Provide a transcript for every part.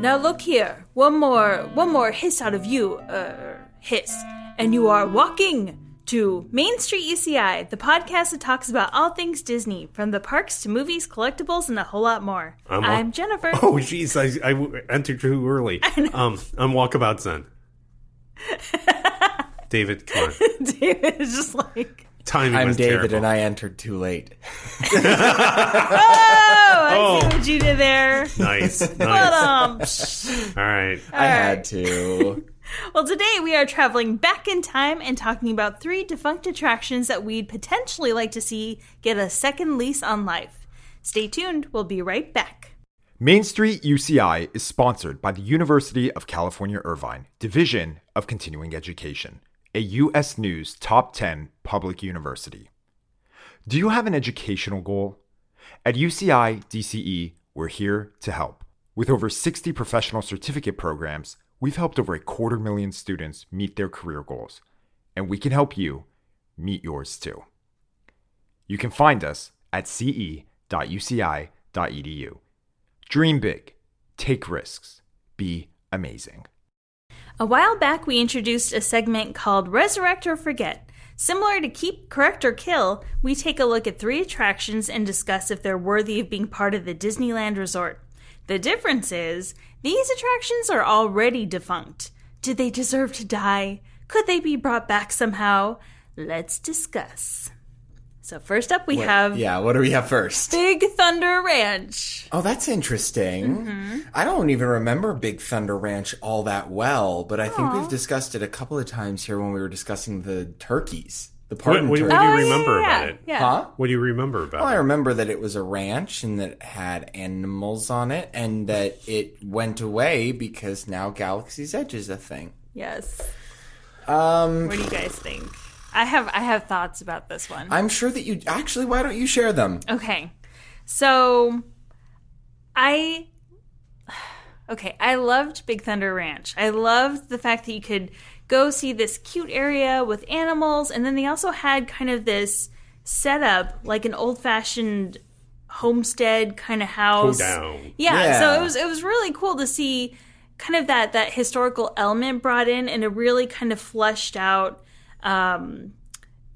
Now look here. One more, one more hiss out of you, uh, hiss, and you are walking to Main Street UCI, the podcast that talks about all things Disney, from the parks to movies, collectibles, and a whole lot more. I'm I'm, Jennifer. Oh, jeez, I entered too early. Um, I'm Walkabout Zen. David, come on. David is just like, Timing I'm was David, terrible. and I entered too late. oh, I Oh. see what you did there. Nice, nice. um, psh. All right. I had to. Well, today we are traveling back in time and talking about three defunct attractions that we'd potentially like to see get a second lease on life. Stay tuned, we'll be right back. Main Street UCI is sponsored by the University of California Irvine, Division of Continuing Education, a U.S. News Top 10 public university. Do you have an educational goal? At UCI DCE, we're here to help. With over 60 professional certificate programs, we've helped over a quarter million students meet their career goals, and we can help you meet yours too. You can find us at ce.uci.edu. Dream big, take risks, be amazing. A while back, we introduced a segment called Resurrect or Forget. Similar to Keep, Correct, or Kill, we take a look at three attractions and discuss if they're worthy of being part of the Disneyland resort. The difference is, these attractions are already defunct. Did they deserve to die? Could they be brought back somehow? Let's discuss. So, first up, we have Yeah, what do we have first? Big Thunder Ranch. Oh, that's interesting. I don't even remember Big Thunder Ranch all that well, but I think we've discussed it a couple of times here when we were discussing the turkeys. The What, pardon what, what do turkeys. you Oh, yeah, remember yeah, about it? Yeah. Huh? What do you remember about Well, I remember that it was a ranch and that it had animals on it, and that it went away because now Galaxy's Edge is a thing. Yes. Um, What do you guys think? I have I have thoughts about this one. I'm sure that you actually. Why don't you share them? Okay. So I Okay, I loved Big Thunder Ranch. I loved the fact that you could go see this cute area with animals and then they also had kind of this setup like an old-fashioned homestead kind of house. down. Yeah, Yeah. so it was it was really cool to see kind of that that historical element brought in and it really kind of fleshed out um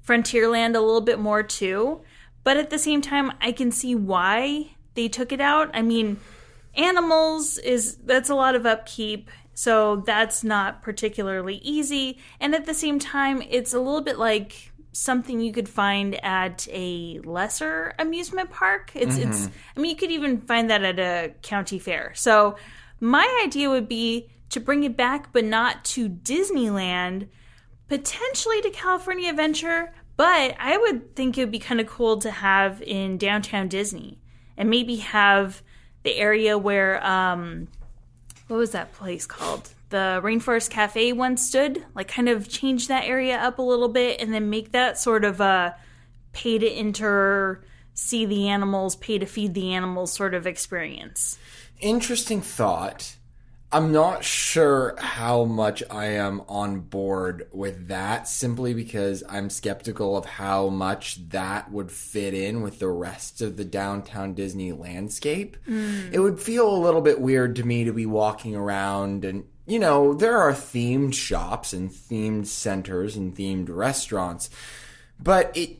Frontierland a little bit more too. But at the same time, I can see why they took it out. I mean, animals is that's a lot of upkeep, so that's not particularly easy. And at the same time, it's a little bit like something you could find at a lesser amusement park. It's it's I mean, you could even find that at a county fair. So, my idea would be to bring it back but not to Disneyland potentially to California Adventure, but I would think it would be kind of cool to have in downtown Disney and maybe have the area where um what was that place called? The Rainforest Cafe once stood, like kind of change that area up a little bit and then make that sort of a pay to enter, see the animals, pay to feed the animals sort of experience. Interesting thought. I'm not sure how much I am on board with that simply because I'm skeptical of how much that would fit in with the rest of the downtown Disney landscape. Hmm. It would feel a little bit weird to me to be walking around and, you know, there are themed shops and themed centers and themed restaurants, but it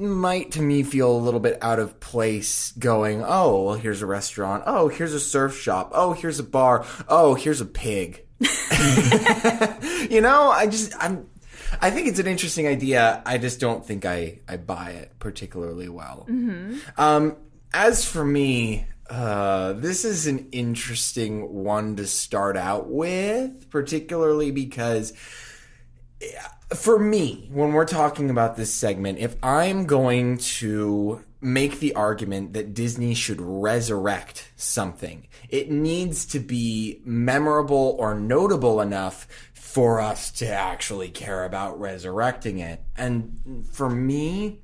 might to me feel a little bit out of place going, oh, well, here's a restaurant. Oh, here's a surf shop. Oh, here's a bar. Oh, here's a pig. you know, I just, I'm, I think it's an interesting idea. I just don't think I, I buy it particularly well. Um, as for me, uh, this is an interesting one to start out with, particularly because for me, when we're talking about this segment, if I'm going to make the argument that Disney should resurrect something, it needs to be memorable or notable enough for us to actually care about resurrecting it. And for me,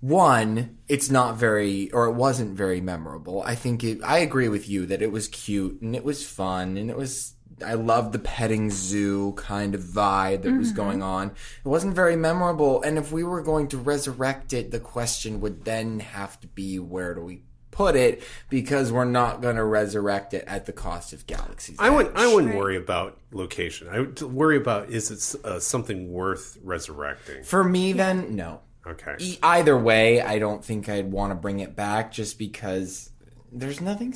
one, it's not very, or it wasn't very memorable. I think it, I agree with you that it was cute and it was fun and it was, I loved the petting zoo kind of vibe that was going on. It wasn't very memorable. And if we were going to resurrect it, the question would then have to be where do we put it because we're not going to resurrect it at the cost of Galaxy's I would. Edge. I wouldn't worry about location. I would worry about is it uh, something worth resurrecting. For me, then no. Okay. E- either way, I don't think I'd want to bring it back just because there's nothing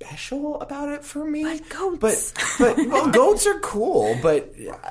special about it for me. But goats. But, but well, goats are cool, but uh,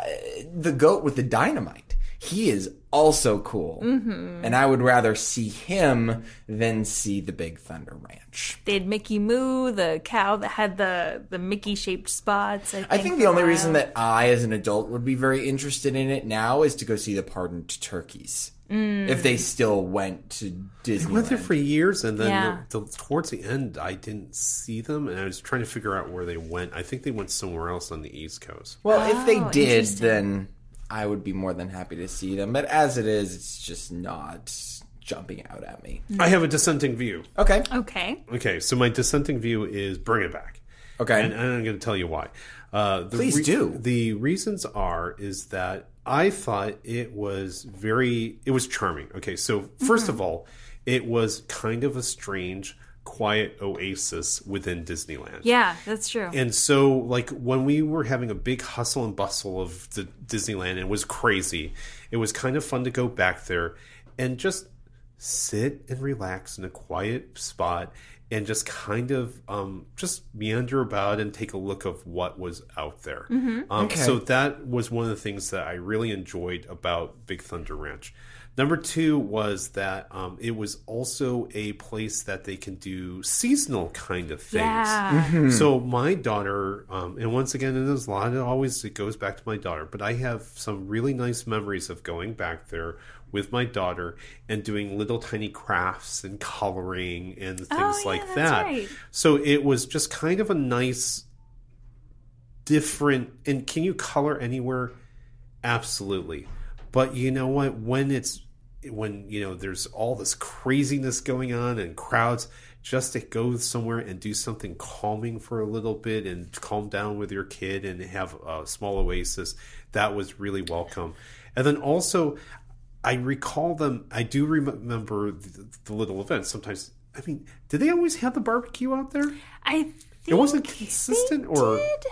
the goat with the dynamite, he is also cool. Mm-hmm. And I would rather see him than see the Big Thunder Ranch. They had Mickey Moo, the cow that had the the Mickey shaped spots. I think, I think the only reason that I, as an adult, would be very interested in it now is to go see the pardoned turkeys. Mm. If they still went to Disney. I went there for years, and then Yeah. the, the, towards the end, I didn't see them, and I was trying to figure out where they went. I think they went somewhere else on the East Coast. Well, if they Oh, did, then I would be more than happy to see them. But as it is, it's just not jumping out at me. I have a dissenting view. Okay. Okay. Okay, so my dissenting view is bring it back. Okay. and, and I'm going to tell you why. Uh, the Please do. The reasons are is that I thought it was very, it was charming. Okay, so 1st Mm-hmm. of all, it was kind of a strange, quiet oasis within Disneyland. Yeah, that's true. And so, like, when we were having a big hustle and bustle of the Disneyland, and it was crazy, it was kind of fun to go back there and just sit and relax in a quiet spot and just kind of um, just meander about and take a look of what was out there. Um, Okay. So that was one of the things that I really enjoyed about Big Thunder Ranch. Number two was that um, it was also a place that they can do seasonal kind of things. yeah. So my daughter, um, and once again, and there's a lot. It always it goes back to my daughter, but I have some really nice memories of going back there with my daughter and doing little tiny crafts and coloring and oh, things Oh, yeah, like that. right. So it was just kind of a nice, different. And can you color anywhere? Absolutely. But you know what? When it's when you know there's all this craziness going on and crowds, just to go somewhere and do something calming for a little bit and calm down with your kid and have a small oasis, that was really welcome. And then also, I recall them. I do remember the, the little events. Sometimes, I mean, did they always have the barbecue out there? I think It wasn't consistent, or did.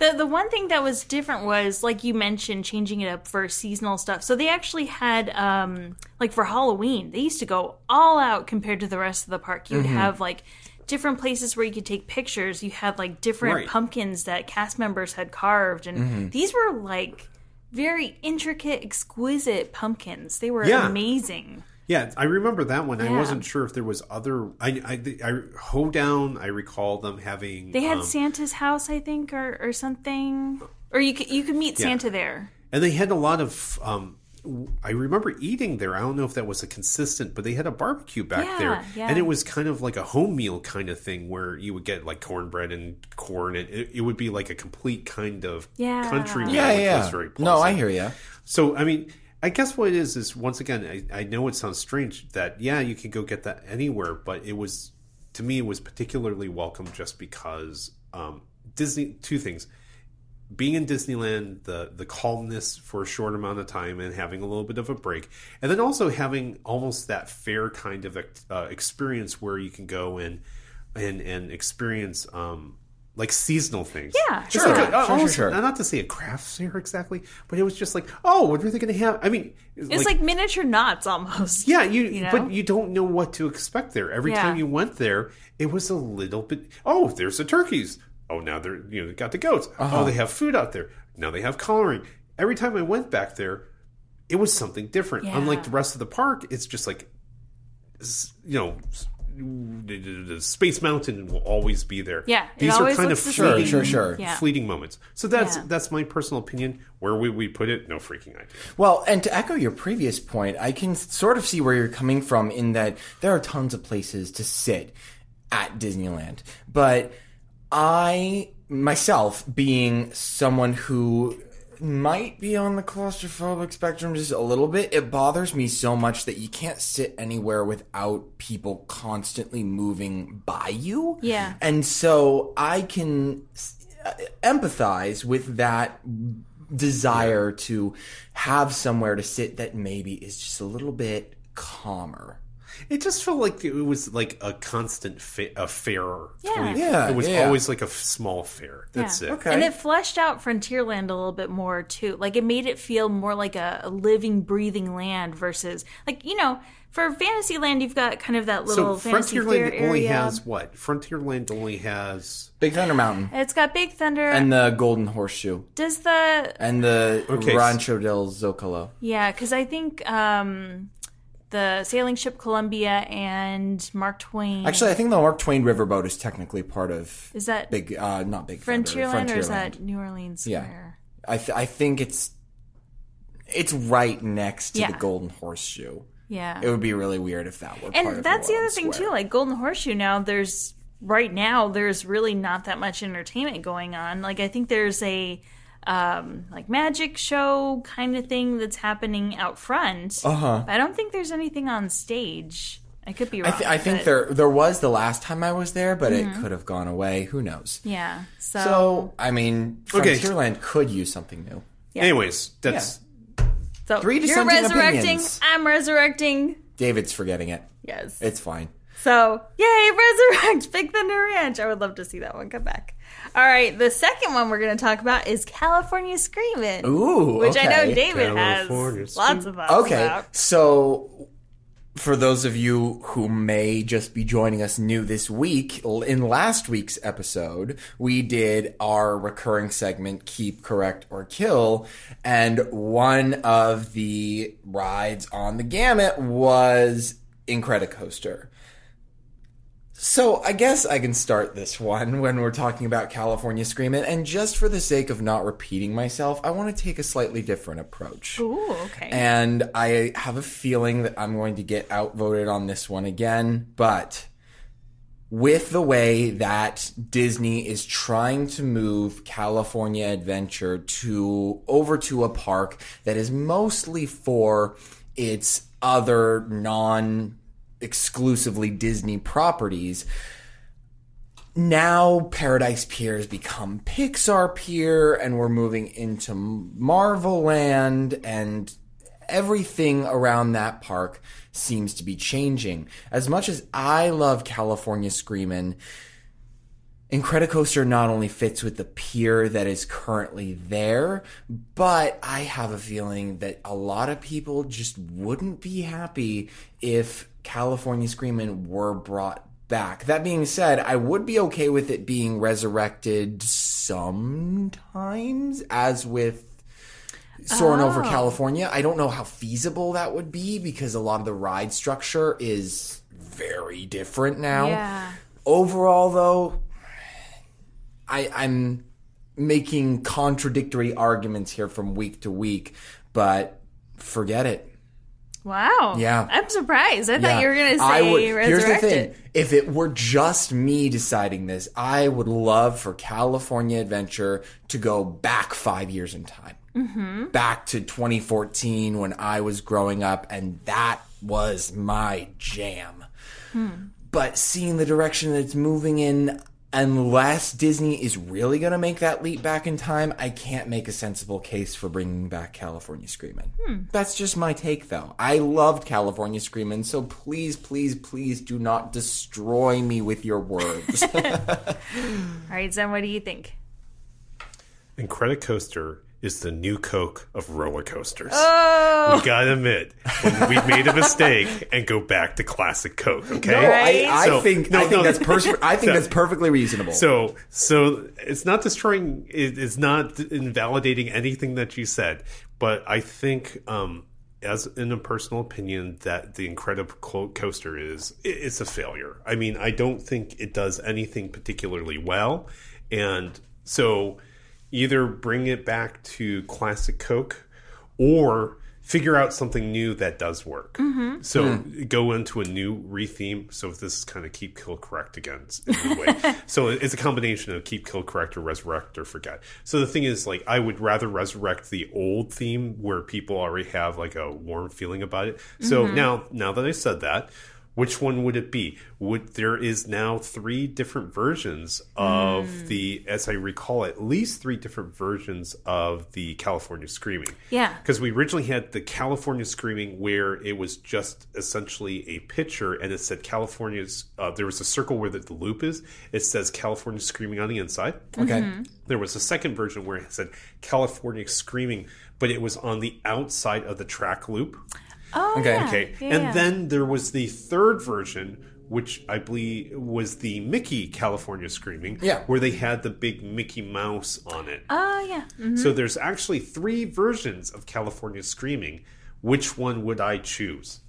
The the one thing that was different was like you mentioned changing it up for seasonal stuff. So they actually had um like for Halloween, they used to go all out compared to the rest of the park. You'd Mm-hmm. have like different places where you could take pictures. You had like different Right. pumpkins that cast members had carved and Mm-hmm. these were like very intricate, exquisite pumpkins. They were Yeah. amazing. Yeah, I remember that one. I wasn't sure if there was other. I, I, I Hoedown. I recall them having. They had um, Santa's house, I think, or, or something. Or you could you could meet Yeah. Santa there. and they had a lot of. Um, I remember eating there. I don't know if that was a consistent, but they had a barbecue back Yeah, there, yeah. and it was kind of like a home meal kind of thing where you would get like cornbread and corn, and it, it would be like a complete kind of Yeah. country meal. Yeah, yeah. Very No, I hear you. So, I mean, I guess what it is is once again, I, I know it sounds strange that yeah, you can go get that anywhere, but it was to me it was particularly welcome just because um, Disney. Two things: being in Disneyland, the the calmness for a short amount of time and having a little bit of a break, and then also having almost that fair kind of uh, experience where you can go and and and experience. Um, like seasonal things, Yeah, sure. like a- Sure, sure, almost- sure. Not to say a craft fair exactly, but it was just like, oh, what are they going to have? I mean, It's like, miniature Knott's almost. yeah, you, you know? but you don't know what to expect there. Every Yeah. time you went there, it was a little bit. Oh, there's the turkeys. Oh, now they're you know they got the goats. Uh-huh. Oh, they have food out there. Now they have coloring. Every time I went back there, it was something different. Yeah. Unlike the rest of the park, it's just like, you know. the- the the Space Mountain will always be there. Yeah, these are kind of looks the Sure, fleeting, sure, sure. Yeah. fleeting moments. So that's Yeah. that's my personal opinion. Where we we put it, no freaking idea. Well, and to echo your previous point, I can sort of see where you're coming from in that there are tons of places to sit at Disneyland. But I, myself, being someone who might be on the claustrophobic spectrum just a little bit, it bothers me so much that you can't sit anywhere without people constantly moving by you. Yeah. And so I can uh, empathize with that desire to have somewhere to sit that maybe is just a little bit calmer. It just felt like it was like a constant fa- a fair. Yeah. Yeah, it was yeah. always like a f- small fair. That's Yeah. it. Okay. And it fleshed out Frontierland a little bit more too. Like it made it feel more like a, a living, breathing land versus like you know, for Fantasyland you've got kind of that So little fantasy fair Frontierland only area. has what? Frontierland only has Big Thunder Mountain It's got Big Thunder. and the Golden Horseshoe Does the and the Okay. Rancho del Zocalo. yeah? Because I think um, the sailing ship Columbia and Mark Twain. Actually, I think the Mark Twain Riverboat is technically part of is that Big, uh, not Big Thunder, Frontierland, or is that New Orleans Yeah. I th- I think it's it's right next to Yeah. the Golden Horseshoe. Yeah. It would be really weird if that were part and that's the other thing Square. too like golden horseshoe now there's right now there's really not that much entertainment going on like i think there's a um like magic show kind of thing that's happening out front Uh-huh. i don't think there's anything on stage i could be I, wrong th- I think but- there there was the last time I was there, but Mm-hmm. it could have gone away. Who knows? yeah so, So I mean, Okay. Frontierland could use something new. Anyways, that's so three you're resurrecting opinions. i'm resurrecting David's forgetting it. yes It's fine. So, yay, Resurrect Big Thunder Ranch. I would love to see that one come back. All right, the second one we're going to talk about is California Screaming. Ooh, Which I know. David California has lots of thoughts Okay, about. so for those of you who may just be joining us new this week, in last week's episode, we did our recurring segment, Keep, Correct, or Kill, and one of the rides on the gamut was Incredicoaster. So I guess I can start this one when we're talking about California Screamin', and just for the sake of not repeating myself, I want to take a slightly different approach. Ooh, okay. And I have a feeling that I'm going to get outvoted on this one again, but with the way that Disney is trying to move California Adventure to over to a park that is mostly for its other non exclusively Disney properties, now Paradise Pier has become Pixar Pier, and we're moving into Marvel Land, and everything around that park seems to be changing. As much as I love California Screamin', Incredicoaster not only fits with the pier that is currently there, but I have a feeling that a lot of people just wouldn't be happy if California Screamin' were brought back. That being said, I would be okay with it being resurrected sometimes, as with Soaring over oh. California. I don't know how feasible that would be because a lot of the ride structure is very different now. yeah. Overall, though, I, I'm making contradictory arguments here from week to week, but forget it. Wow. Yeah. I'm surprised. I Yeah. thought you were going to say would- Here's the thing: if it were just me deciding this, I would love for California Adventure to go back five years in time, mm-hmm. back to 2014 when I was growing up, and that was my jam. But seeing the direction that it's moving in, unless Disney is really going to make that leap back in time, I can't make a sensible case for bringing back California Screamin'. Hmm. That's just my take, though. I loved California Screamin', so please, please, please do not destroy me with your words. All right, Zen, what do you think? Incredicoaster is the new Coke of roller coasters. Oh, We gotta admit, we made a mistake and go back to classic Coke. Okay, No, Right? I, I So- think no, I think no. that's pers- I think So- that's perfectly reasonable. So, so it's not destroying. It, it's not invalidating anything that you said. But I think, um, as in a personal opinion, that the Incredible Coaster is it- it's a failure. I mean, I don't think it does anything particularly well, and so either bring it back to classic Coke or figure out something new that does work. Mm-hmm. So hmm. go into a new retheme. So if this is kind of keep, kill, correct again in a way. so it's a combination of keep, kill, correct, or resurrect or forget. So the thing is, like, I would rather resurrect the old theme where people already have like a warm feeling about it. So mm-hmm. now, now that I said that, Which one would it be? Would there is now three different versions of Hmm. the, as I recall, at least three different versions of the California Screaming. Yeah. Because we originally had the California Screaming where it was just essentially a picture and it said California's, uh, there was a circle where the, the loop is. It says California Screaming on the inside. Okay. Mm-hmm. There was a second version where it said California Screaming, but it was on the outside of the track loop. Oh, Okay. yeah. Okay. Yeah, and yeah. then there was the third version, which I believe was the Mickey California Screaming, Yeah. where they had the big Mickey Mouse on it. Oh, yeah. Mhm. So there's actually three versions of California Screaming. Which one would I choose?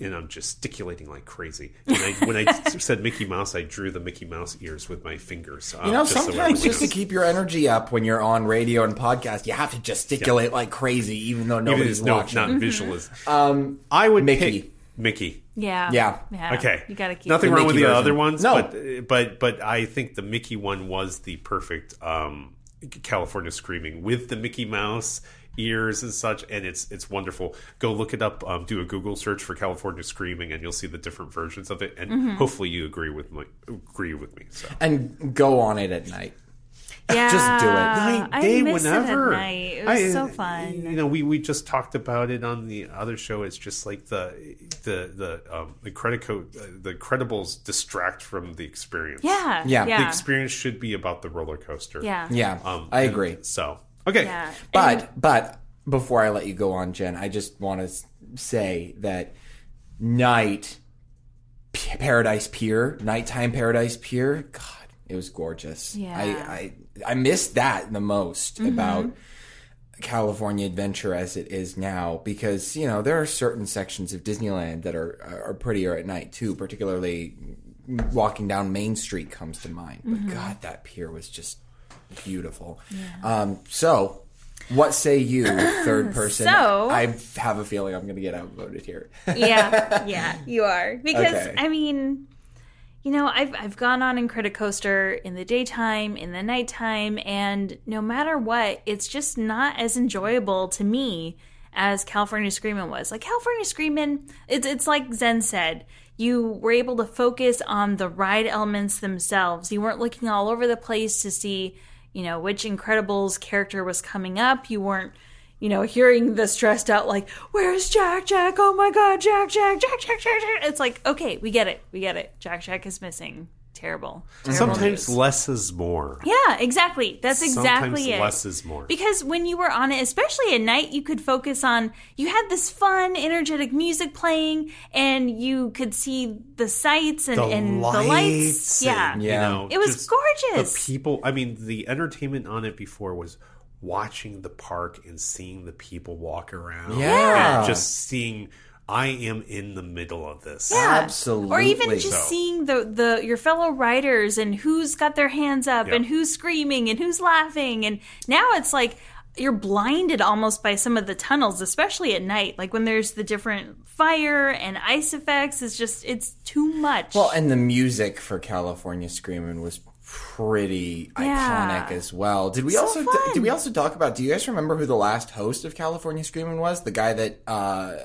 And I'm gesticulating like crazy. And I, when I said Mickey Mouse, I drew the Mickey Mouse ears with my fingers. uh, You know, just sometimes everyone just to keep your energy up when you're on radio and podcast, you have to gesticulate like crazy, even though Even if nobody's it's no, watching. not Mm-hmm. visual. Um, I would Mickey. pick Mickey. Yeah. Yeah. Yeah. Okay. You got to keep nothing the wrong with the version. other ones. No. but but but I think the Mickey one was the perfect um, California screaming with the Mickey Mouse ears and such, and it's it's wonderful. Go look it up. Um, do a Google search for California screaming, and you'll see the different versions of it. And Mm-hmm. hopefully, you agree with my agree with me. So and go on it at night. Yeah. Just do it. night, I day, miss whenever. It at night. It was I- so fun. You know, we, we just talked about it on the other show. It's just like the the the um, the credit code, uh, the credibles distract from the experience. yeah. Yeah. Yeah. the experience should be about the roller coaster. yeah. Yeah, um, I agree. So okay, Yeah. But And- but before I let you go on, Jen, I just want to say that night P- Paradise Pier, nighttime Paradise Pier, God, it was gorgeous. Yeah. I I, I missed that the most mm-hmm. about California Adventure as it is now because you know there are certain sections of Disneyland that are are prettier at night too, particularly mm, walking down Main Street comes to mind. But mm-hmm. God, that pier was just beautiful. Um, so, what say you, third person? So- I have a feeling I'm going to get outvoted here. yeah, yeah, you are. Because Okay. I mean, you know, I've I've gone on Incredicoaster in the daytime, in the nighttime, and no matter what, it's just not as enjoyable to me as California Screamin' was. Like California Screamin', it's it's like Zen said. You were able to focus on the ride elements themselves. You weren't looking all over the place to see, you know, which Incredibles character was coming up. You weren't you know, hearing the stressed out, like, where's Jack Jack? Oh my God, Jack Jack, Jack Jack, Jack Jack. It's like, okay, we get it. We get it. Jack Jack is missing. Terrible. Terrible sometimes news. less is more. Yeah, exactly. That's exactly sometimes it. less is more. Because when you were on it, especially at night, you could focus on, you had this fun, energetic music playing, and you could see the sights and the and lights, the lights. Yeah. and, Yeah. you know, It was gorgeous. The people. I mean, the entertainment on it before was watching the park and seeing the people walk around. Yeah. and just seeing. I am in the middle of this. Yeah. Absolutely. Or even just So- seeing the, the your fellow riders and who's got their hands up Yeah. and who's screaming and who's laughing and now it's like you're blinded almost by some of the tunnels, especially at night. Like when there's the different fire and ice effects, it's just it's too much. Well, and the music for California Screaming was pretty Yeah. iconic as well. Did we So also fun. did we also talk about? Do you guys remember who the last host of California Screaming was? The guy that uh,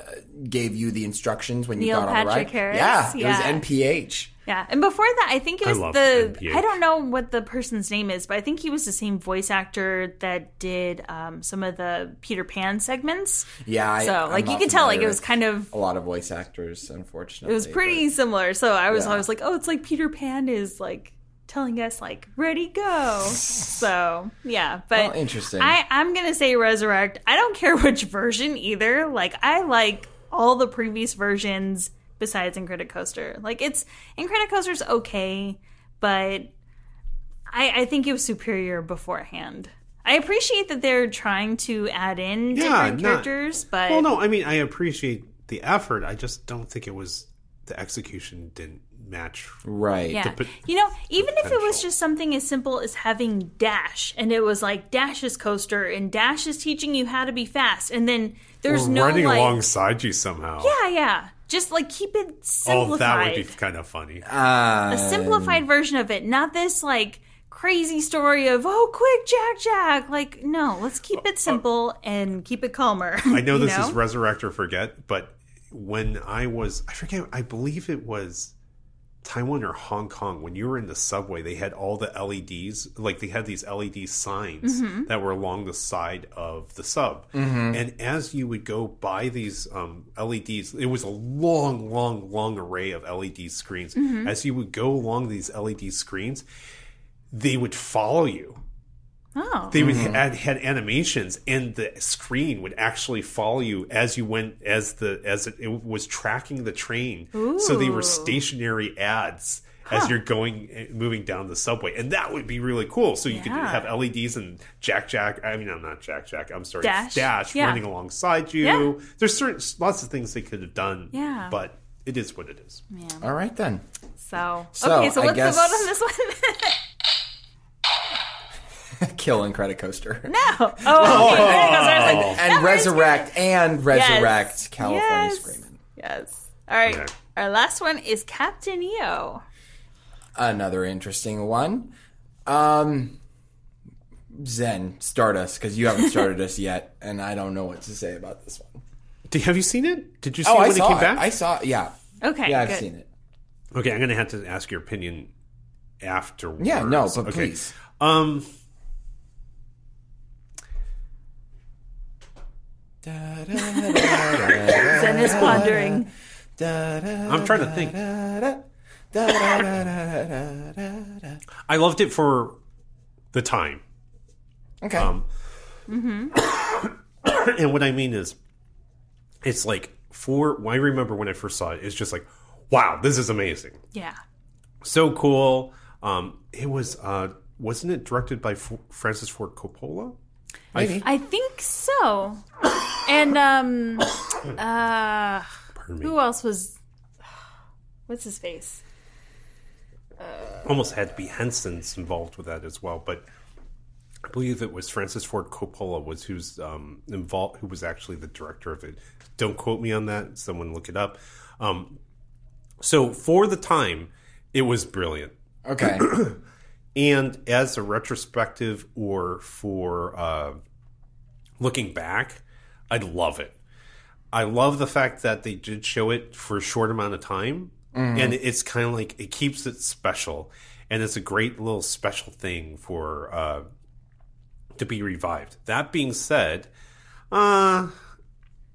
gave you the instructions when you Neil got on the ride. Harris? Yeah, it Yeah. was NPH. Yeah, and before that, I think it was love the NPH. I don't know what the person's name is, but I think he was the same voice actor that did um, some of the Peter Pan segments. Yeah, I, so I'm like you not could tell, like it was kind of a lot of voice actors. Unfortunately, it was pretty similar. So I was Yeah. always like, oh, it's like Peter Pan is like telling us like ready go. so yeah, but Well, interesting. I I'm gonna say resurrect. I don't care which version either. Like I like all the previous versions besides Incredicoaster. Like it's Incredicoaster's okay, but I I think it was superior beforehand. I appreciate that they're trying to add in Yeah, different not- characters, but Well, no, I mean, I appreciate the effort. I just don't think it was the execution didn't match. right. Yeah. pot- you know, even if it was just something as simple as having Dash and it was like Dash's coaster and Dash is teaching you how to be fast and then there's Or no running like alongside you somehow. Yeah, yeah. Just like keep it simple. Oh, that would be kind of funny. Uh, a simplified version of it, not this like crazy story of oh quick Jack Jack. Like no, let's keep it simple and keep it calmer. I know you this is resurrect or forget, but when I was, I forget, I believe it was Taiwan or Hong Kong, when you were in the subway, they had all the LEDs, like they had these LED signs mm-hmm. that were along the side of the sub. Mm-hmm. And as you would go by these um, LEDs, it was a long, long, long array of LED screens. Mm-hmm. As you would go along these LED screens, they would follow you Oh. they would had, had animations and the screen would actually follow you as you went as the as it, it was tracking the train so they were stationary ads as you're going eh, moving down the subway and that would be really cool so you could have leds and jack jack i mean i'm not jack jack i'm sorry Dash. dash Yeah. running alongside you Yeah. there's certain lots of things they could have done Yeah. but it is what it is All right then. So, So, okay, so I what's guess- the vote on this one? Kill Incredicoaster. no. Oh, okay. there it goes. I was like, And resurrect and resurrect Yes. California Yes. Screaming. Yes. All right. Okay. Our last one is Captain EO. Another interesting one. Um, Zen, start us because you haven't started us yet, and I don't know what to say about this one. Did, have you seen it did you see Oh, it I when it came it. back I saw. it. Yeah, Okay. yeah, I've good. seen it. okay i'm gonna have to ask your opinion afterwards Yeah, no, but okay please. um Zen is pondering. I'm trying to think. I loved it for the time. Okay. Um, and what I mean is, it's like for. I remember when I first saw it, it's just like, wow, this is amazing, Yeah. so cool. Um, it was, uh, wasn't it directed by F- Francis Ford Coppola? Maybe. I think so. And um uh who else was what's his face? almost had to be Henson's involved with that as well, but I believe it was Francis Ford Coppola was who's um, involved, who was actually the director of it. Don't quote me on that. Someone look it up. Um, so for the time, it was brilliant, Okay. and as a retrospective or for uh, looking back, I love it. I love the fact that they did show it for a short amount of time, and it's kind of like it keeps it special, and it's a great little special thing for uh, to be revived. That being said, uh,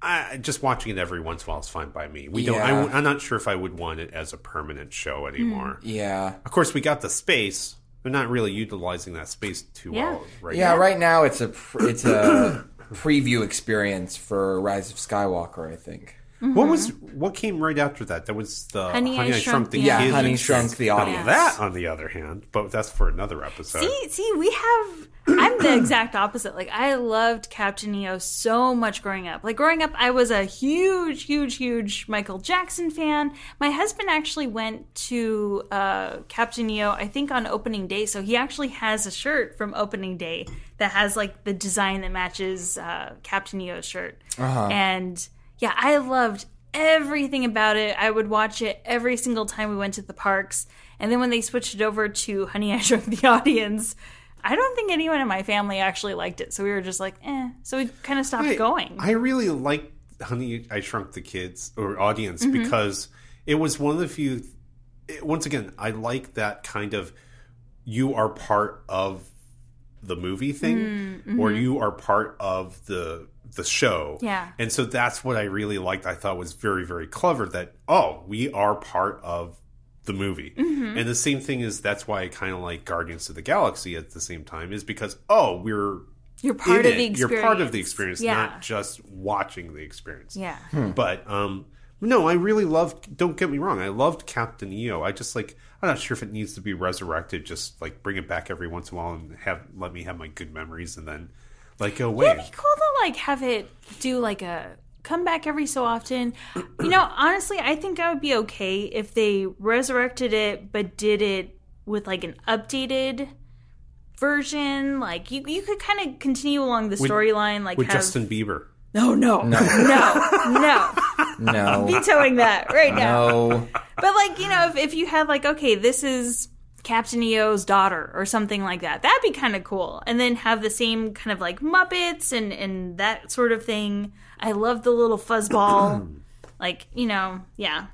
I just watching it every once in a while is fine by me. We don't. I, Yeah. am not sure if I would want it as a permanent show anymore. yeah. Of course, we got the space. We're not really utilizing that space too Yeah. well right Yeah. now. Right now, it's a it's a preview experience for Rise of Skywalker. I think. What was what came right after that? That was the Honey, I Shrunk the Yeah, Kids. Honey Shrunk the Now Audience. that, on the other hand, but that's for another episode. See, see, we have. I'm the exact opposite. Like, I loved Captain EO so much growing up. Like, growing up, I was a huge, huge, huge Michael Jackson fan. My husband actually went to uh, Captain EO, I think, on opening day. So he actually has a shirt from opening day that has, like, the design that matches uh, Captain EO's shirt. And yeah, I loved everything about it. I would watch it every single time we went to the parks. And then when they switched it over to Honey, I Shrunk the Audience, I don't think anyone in my family actually liked it. So we were just like, eh. So we kind of stopped I, going. I really liked Honey, I Shrunk the Kids or audience Mm-hmm. because it was one of the few. It, once again, I like that kind of you are part of the movie thing, or you are part of the the show. Mm-hmm. Yeah. and so that's what I really liked. I thought was very very clever. That oh, we are part of the movie. Mm-hmm. And the same thing is that's why I kind of like Guardians of the Galaxy at the same time is because oh, we're You're part in of the experience. You're part of the experience, Yeah. not just watching the experience. yeah. But um no, I really loved don't get me wrong, I loved Captain EO. I just like I'm not sure if it needs to be resurrected, just like bring it back every once in a while and have let me have my good memories and then like go away. It'd be cool to like have it do like a come back every so often. You know, honestly, I think I would be okay if they resurrected it but did it with like an updated version. Like you, you could kind of continue along the storyline. Like With have Justin Bieber. no, no, no, no, no, No. vetoing that right now. No. But like you know, if if you had like okay, this is Captain EO's daughter or something like that, that'd be kind of cool. And then have the same kind of like Muppets and and that sort of thing. I love the little fuzzball. Like, you know, yeah.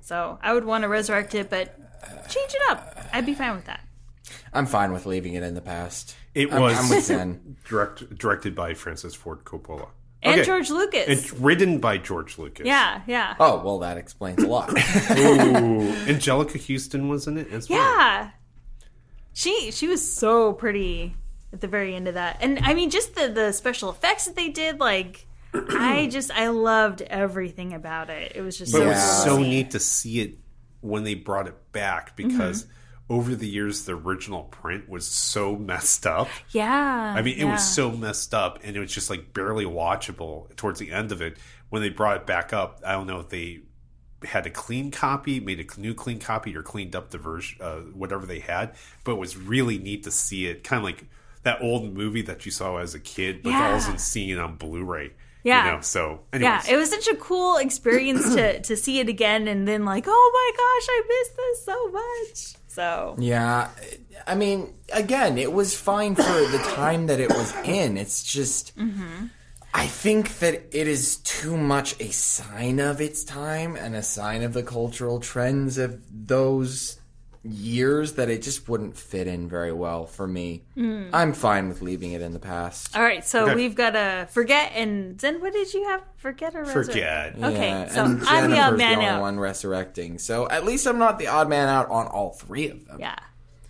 So I would want to resurrect it, but change it up. I'd be fine with that. I'm fine with leaving it in the past. It I'm, was I'm with Zen. direct, directed by Francis Ford Coppola. And Okay. George Lucas. It's written by George Lucas. yeah, yeah. Oh well, that explains a lot. Ooh, Anjelica Huston was in it as well. Yeah. She she was so pretty at the very end of that. And I mean just the the special effects that they did like I just I loved everything about it. It was just But so it was Yeah. so neat to see it when they brought it back because Mm-hmm. Over the years the original print was so messed up. Yeah. I mean, it yeah. was so messed up and it was just like barely watchable towards the end of it. When they brought it back up, I don't know if they had a clean copy, made a new clean copy, or cleaned up the version, uh, whatever they had. But it was really neat to see it, kind of like that old movie that you saw as a kid, but Yeah. also seeing it on Blu-ray. Yeah. you know. So, Yeah, it was such a cool experience to to see it again and then like, oh my gosh, I missed this so much. So yeah, I mean, again, it was fine for the time that it was in. It's just, mm-hmm. I think that it is too much a sign of its time and a sign of the cultural trends of those years that it just wouldn't fit in very well for me. Hmm. I'm fine with leaving it in the past. all right, so Okay. we've got to forget and then what did you have? Forget or resurrect? forget. Okay, Yeah, so I'm the odd Jennifer's man only out. one resurrecting. So at least I'm not the odd man out on all three of them. Yeah,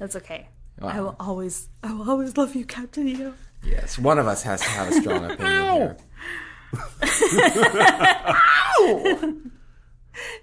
that's okay. Wow. I will always, I will always love you, Captain EO. Yes, one of us has to have a strong opinion here.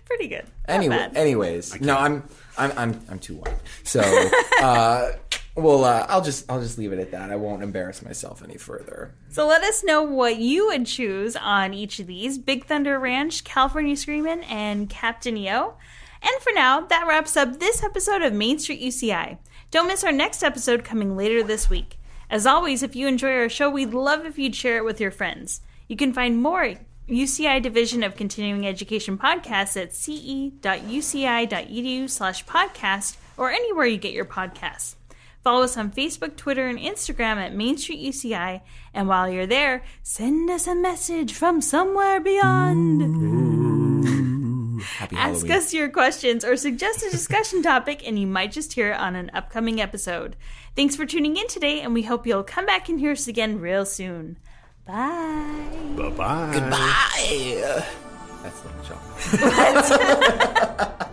Pretty good. Not Anyway, bad. anyways, no, I'm I'm I'm I'm too white. So, uh, well, uh, I'll just I'll just leave it at that. I won't embarrass myself any further. So let us know what you would choose on each of these Big Thunder Ranch, California Screamin', and Captain EO. And for now, that wraps up this episode of Main Street UCI. Don't miss our next episode coming later this week. As always, if you enjoy our show, we'd love if you'd share it with your friends. You can find more UCI Division of Continuing Education podcasts at ce.uci.edu slash podcast or anywhere you get your podcasts. Follow us on Facebook, Twitter, and Instagram at Main Street UCI. And while you're there, send us a message from somewhere beyond. Ask Halloween. us your questions or suggest a discussion topic, and you might just hear it on an upcoming episode. Thanks for tuning in today, and we hope you'll come back and hear us again real soon. Bye. Bye bye. Bye. That's the joke.